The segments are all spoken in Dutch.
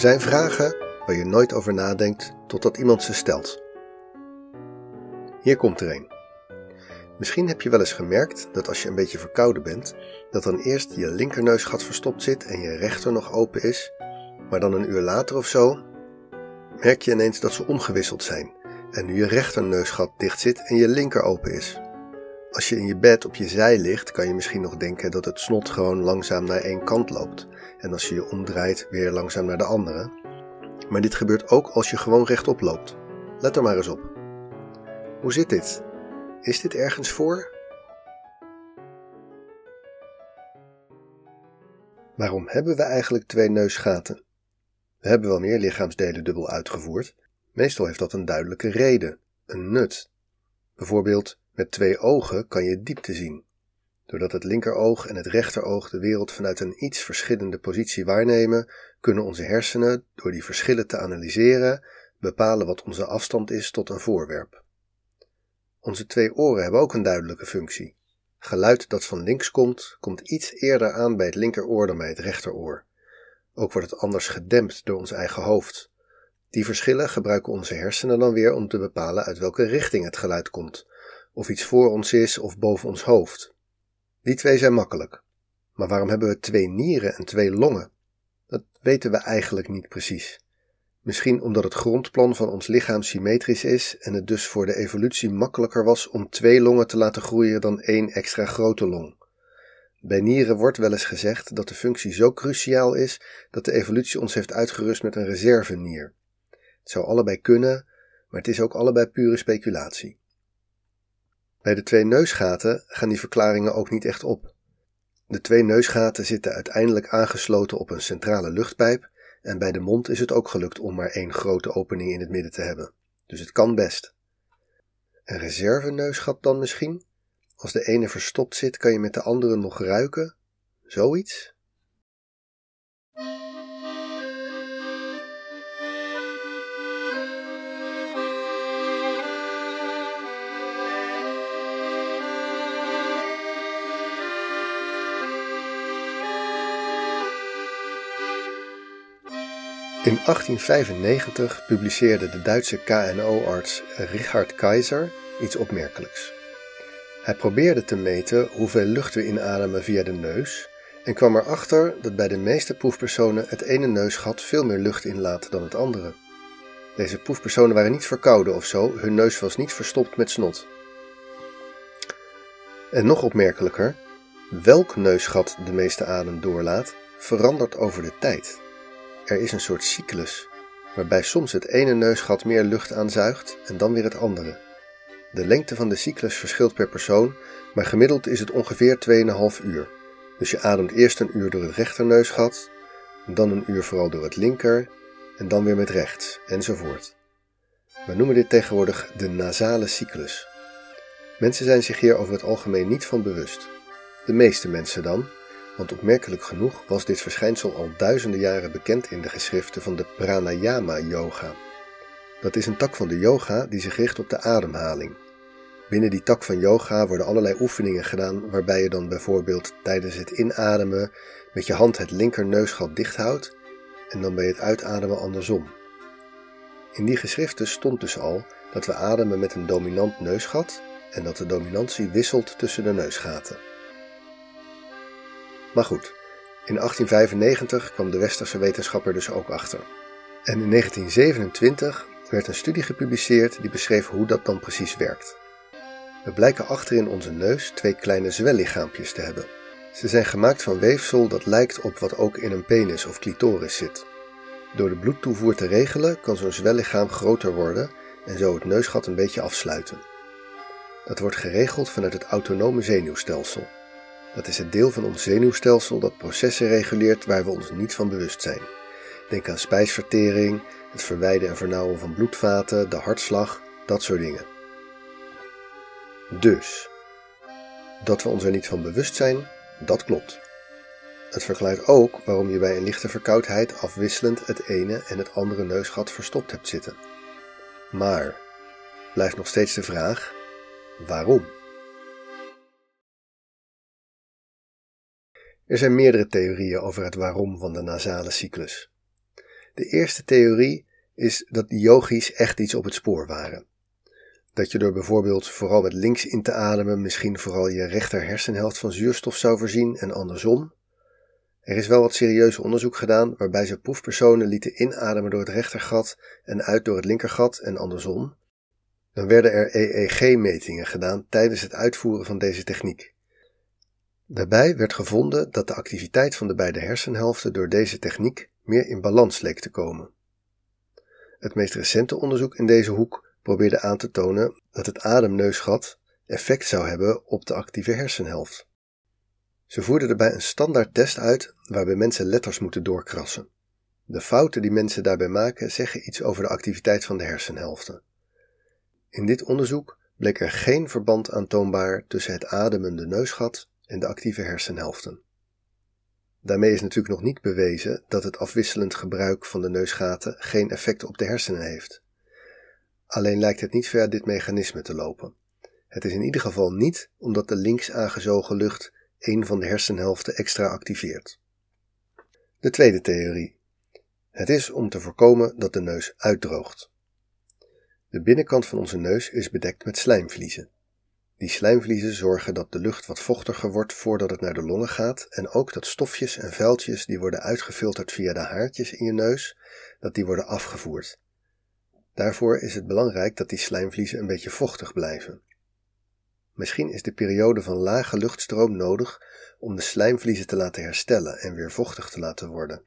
zijn vragen waar je nooit over nadenkt totdat iemand ze stelt. Hier komt er een. Misschien heb je wel eens gemerkt dat als je een beetje verkouden bent, dat dan eerst je linkerneusgat verstopt zit en je rechter nog open is, maar dan een uur later of zo merk je ineens dat ze omgewisseld zijn en nu je rechterneusgat dicht zit en je linker open is. Als je in je bed op je zij ligt, kan je misschien nog denken dat het snot gewoon langzaam naar één kant loopt en als je je omdraait weer langzaam naar de andere. Maar dit gebeurt ook als je gewoon rechtop loopt. Let er maar eens op. Hoe zit dit? Is dit ergens voor? Waarom hebben we eigenlijk twee neusgaten? We hebben wel meer lichaamsdelen dubbel uitgevoerd. Meestal heeft dat een duidelijke reden, een nut. Bijvoorbeeld, met twee ogen kan je diepte zien. Doordat het linkeroog en het rechteroog de wereld vanuit een iets verschillende positie waarnemen, kunnen onze hersenen, door die verschillen te analyseren, bepalen wat onze afstand is tot een voorwerp. Onze twee oren hebben ook een duidelijke functie. Geluid dat van links komt, komt iets eerder aan bij het linkeroor dan bij het rechteroor. Ook wordt het anders gedempt door ons eigen hoofd. Die verschillen gebruiken onze hersenen dan weer om te bepalen uit welke richting het geluid komt, of iets voor ons is of boven ons hoofd. Die twee zijn makkelijk. Maar waarom hebben we twee nieren en twee longen? Dat weten we eigenlijk niet precies. Misschien omdat het grondplan van ons lichaam symmetrisch is en het dus voor de evolutie makkelijker was om twee longen te laten groeien dan één extra grote long. Bij nieren wordt wel eens gezegd dat de functie zo cruciaal is dat de evolutie ons heeft uitgerust met een reservenier. Het zou allebei kunnen, maar het is ook allebei pure speculatie. Bij de twee neusgaten gaan die verklaringen ook niet echt op. De twee neusgaten zitten uiteindelijk aangesloten op een centrale luchtpijp en bij de mond is het ook gelukt om maar één grote opening in het midden te hebben. Dus het kan best. Een reserveneusgat dan misschien? Als de ene verstopt zit, kan je met de andere nog ruiken? Zoiets? In 1895 publiceerde de Duitse KNO-arts Richard Kaiser iets opmerkelijks. Hij probeerde te meten hoeveel lucht we inademen via de neus en kwam erachter dat bij de meeste proefpersonen het ene neusgat veel meer lucht inlaat dan het andere. Deze proefpersonen waren niet verkouden of zo, hun neus was niet verstopt met snot. En nog opmerkelijker, welk neusgat de meeste adem doorlaat, verandert over de tijd. Er is een soort cyclus, waarbij soms het ene neusgat meer lucht aanzuigt en dan weer het andere. De lengte van de cyclus verschilt per persoon, maar gemiddeld is het ongeveer 2,5 uur. Dus je ademt eerst een uur door het rechterneusgat, dan een uur vooral door het linker en dan weer met rechts, enzovoort. We noemen dit tegenwoordig de nasale cyclus. Mensen zijn zich hier over het algemeen niet van bewust. De meeste mensen dan, want opmerkelijk genoeg was dit verschijnsel al duizenden jaren bekend in de geschriften van de pranayama-yoga. Dat is een tak van de yoga die zich richt op de ademhaling. Binnen die tak van yoga worden allerlei oefeningen gedaan waarbij je dan bijvoorbeeld tijdens het inademen met je hand het linkerneusgat dicht houdt en dan bij het uitademen andersom. In die geschriften stond dus al dat we ademen met een dominant neusgat en dat de dominantie wisselt tussen de neusgaten. Maar goed, in 1895 kwam de westerse wetenschapper dus ook achter. En in 1927 werd een studie gepubliceerd die beschreef hoe dat dan precies werkt. We blijken achterin onze neus twee kleine zwellichaampjes te hebben. Ze zijn gemaakt van weefsel dat lijkt op wat ook in een penis of clitoris zit. Door de bloedtoevoer te regelen kan zo'n zwellichaam groter worden en zo het neusgat een beetje afsluiten. Dat wordt geregeld vanuit het autonome zenuwstelsel. Dat is het deel van ons zenuwstelsel dat processen reguleert waar we ons niet van bewust zijn. Denk aan spijsvertering, het verwijden en vernauwen van bloedvaten, de hartslag, dat soort dingen. Dus, dat we ons er niet van bewust zijn, dat klopt. Het verklaart ook waarom je bij een lichte verkoudheid afwisselend het ene en het andere neusgat verstopt hebt zitten. Maar, blijft nog steeds de vraag: waarom? Er zijn meerdere theorieën over het waarom van de nasale cyclus. De eerste theorie is dat de yogis echt iets op het spoor waren. Dat je door bijvoorbeeld vooral met links in te ademen misschien vooral je rechter hersenhelft van zuurstof zou voorzien en andersom. Er is wel wat serieus onderzoek gedaan waarbij ze proefpersonen lieten inademen door het rechtergat en uit door het linkergat en andersom. Dan werden er EEG-metingen gedaan tijdens het uitvoeren van deze techniek. Daarbij werd gevonden dat de activiteit van de beide hersenhelften door deze techniek meer in balans leek te komen. Het meest recente onderzoek in deze hoek probeerde aan te tonen dat het ademneusgat effect zou hebben op de actieve hersenhelft. Ze voerden daarbij een standaard test uit waarbij mensen letters moeten doorkrassen. De fouten die mensen daarbij maken zeggen iets over de activiteit van de hersenhelften. In dit onderzoek bleek er geen verband aantoonbaar tussen het ademende neusgat en de actieve hersenhelften. Daarmee is natuurlijk nog niet bewezen dat het afwisselend gebruik van de neusgaten geen effect op de hersenen heeft. Alleen lijkt het niet via dit mechanisme te lopen. Het is in ieder geval niet omdat de links aangezogen lucht een van de hersenhelften extra activeert. De tweede theorie. Het is om te voorkomen dat de neus uitdroogt. De binnenkant van onze neus is bedekt met slijmvliezen. Die slijmvliezen zorgen dat de lucht wat vochtiger wordt voordat het naar de longen gaat en ook dat stofjes en vuiltjes die worden uitgefilterd via de haartjes in je neus, dat die worden afgevoerd. Daarvoor is het belangrijk dat die slijmvliezen een beetje vochtig blijven. Misschien is de periode van lage luchtstroom nodig om de slijmvliezen te laten herstellen en weer vochtig te laten worden.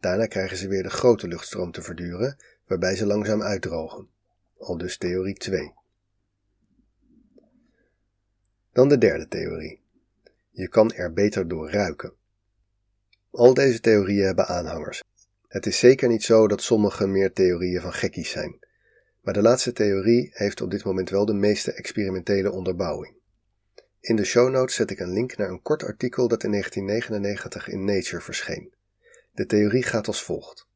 Daarna krijgen ze weer de grote luchtstroom te verduren, waarbij ze langzaam uitdrogen. Al dus theorie 2. Dan de derde theorie. Je kan er beter door ruiken. Al deze theorieën hebben aanhangers. Het is zeker niet zo dat sommige meer theorieën van gekkies zijn. Maar de laatste theorie heeft op dit moment wel de meeste experimentele onderbouwing. In de show notes zet ik een link naar een kort artikel dat in 1999 in Nature verscheen. De theorie gaat als volgt.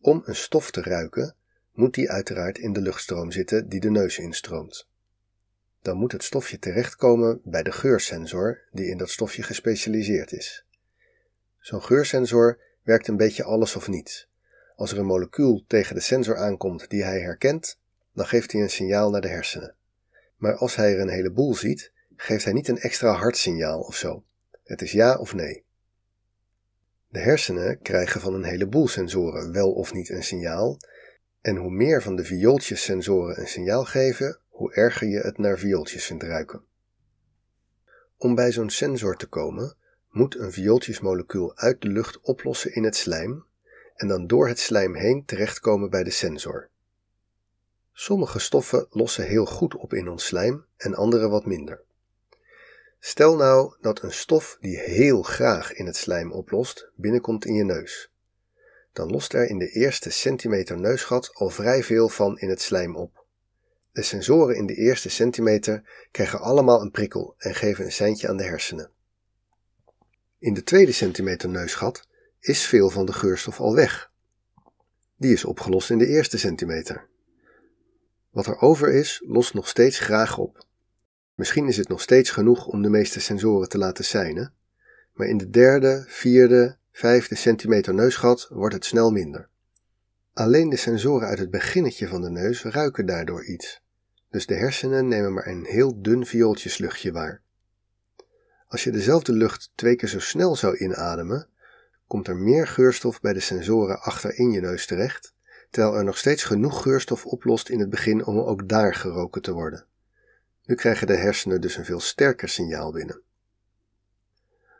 Om een stof te ruiken, moet die uiteraard in de luchtstroom zitten die de neus instroomt. Dan moet het stofje terechtkomen bij de geursensor die in dat stofje gespecialiseerd is. Zo'n geursensor werkt een beetje alles of niets. Als er een molecuul tegen de sensor aankomt die hij herkent, dan geeft hij een signaal naar de hersenen. Maar als hij er een heleboel ziet, geeft hij niet een extra hard signaal of zo. Het is ja of nee. De hersenen krijgen van een heleboel sensoren wel of niet een signaal, en hoe meer van de viooltjessensoren een signaal geven, hoe erger je het naar viooltjes vindt ruiken. Om bij zo'n sensor te komen, moet een viooltjesmolecuul uit de lucht oplossen in het slijm en dan door het slijm heen terechtkomen bij de sensor. Sommige stoffen lossen heel goed op in ons slijm en andere wat minder. Stel nou dat een stof die heel graag in het slijm oplost binnenkomt in je neus. Dan lost er in de eerste centimeter neusgat al vrij veel van in het slijm op. De sensoren in de eerste centimeter krijgen allemaal een prikkel en geven een seintje aan de hersenen. In de tweede centimeter neusgat is veel van de geurstof al weg. Die is opgelost in de eerste centimeter. Wat er over is, lost nog steeds graag op. Misschien is het nog steeds genoeg om de meeste sensoren te laten seinen, maar in de derde, vierde, vijfde centimeter neusgat wordt het snel minder. Alleen de sensoren uit het beginnetje van de neus ruiken daardoor iets, dus de hersenen nemen maar een heel dun viooltjesluchtje waar. Als je dezelfde lucht twee keer zo snel zou inademen, komt er meer geurstof bij de sensoren achter in je neus terecht, terwijl er nog steeds genoeg geurstof oplost in het begin om ook daar geroken te worden. Nu krijgen de hersenen dus een veel sterker signaal binnen.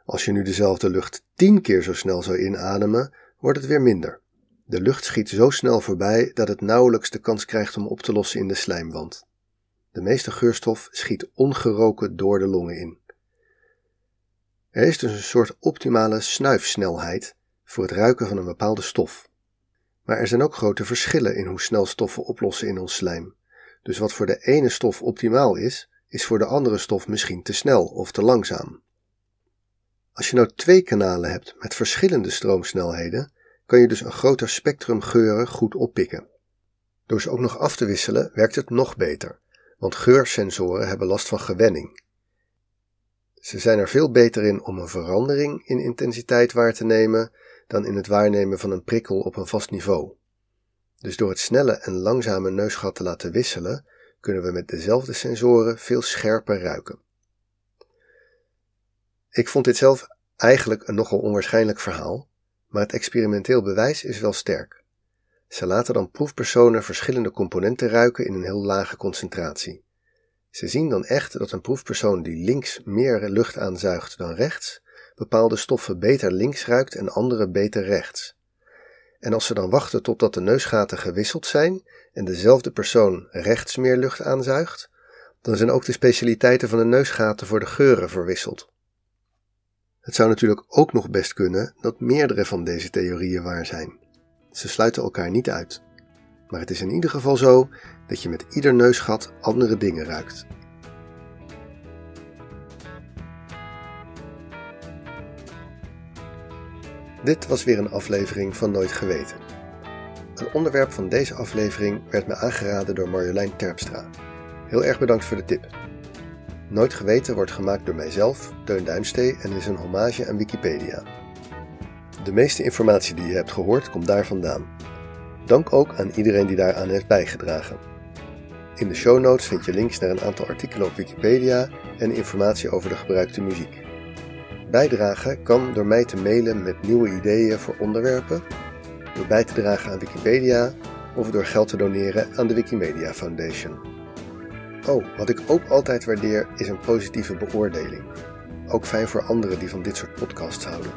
Als je nu dezelfde lucht tien keer zo snel zou inademen, wordt het weer minder. De lucht schiet zo snel voorbij dat het nauwelijks de kans krijgt om op te lossen in de slijmwand. De meeste geurstof schiet ongeroken door de longen in. Er is dus een soort optimale snuifsnelheid voor het ruiken van een bepaalde stof. Maar er zijn ook grote verschillen in hoe snel stoffen oplossen in ons slijm. Dus wat voor de ene stof optimaal is, is voor de andere stof misschien te snel of te langzaam. Als je nou twee kanalen hebt met verschillende stroomsnelheden, kan je dus een groter spectrum geuren goed oppikken. Door ze ook nog af te wisselen werkt het nog beter, want geursensoren hebben last van gewenning. Ze zijn er veel beter in om een verandering in intensiteit waar te nemen dan in het waarnemen van een prikkel op een vast niveau. Dus door het snelle en langzame neusgat te laten wisselen, kunnen we met dezelfde sensoren veel scherper ruiken. Ik vond dit zelf eigenlijk een nogal onwaarschijnlijk verhaal, maar het experimenteel bewijs is wel sterk. Ze laten dan proefpersonen verschillende componenten ruiken in een heel lage concentratie. Ze zien dan echt dat een proefpersoon die links meer lucht aanzuigt dan rechts, bepaalde stoffen beter links ruikt en andere beter rechts. En als ze dan wachten totdat de neusgaten gewisseld zijn en dezelfde persoon rechts meer lucht aanzuigt, dan zijn ook de specialiteiten van de neusgaten voor de geuren verwisseld. Het zou natuurlijk ook nog best kunnen dat meerdere van deze theorieën waar zijn. Ze sluiten elkaar niet uit. Maar het is in ieder geval zo dat je met ieder neusgat andere dingen ruikt. Dit was weer een aflevering van Nooit Geweten. Een onderwerp van deze aflevering werd me aangeraden door Marjolein Terpstra. Heel erg bedankt voor de tip. Nooit Geweten wordt gemaakt door mijzelf, Teun Duinstee, en is een hommage aan Wikipedia. De meeste informatie die je hebt gehoord komt daar vandaan. Dank ook aan iedereen die daaraan heeft bijgedragen. In de show notes vind je links naar een aantal artikelen op Wikipedia en informatie over de gebruikte muziek. Bijdragen kan door mij te mailen met nieuwe ideeën voor onderwerpen, door bij te dragen aan Wikipedia of door geld te doneren aan de Wikimedia Foundation. Oh, wat ik ook altijd waardeer is een positieve beoordeling. Ook fijn voor anderen die van dit soort podcasts houden.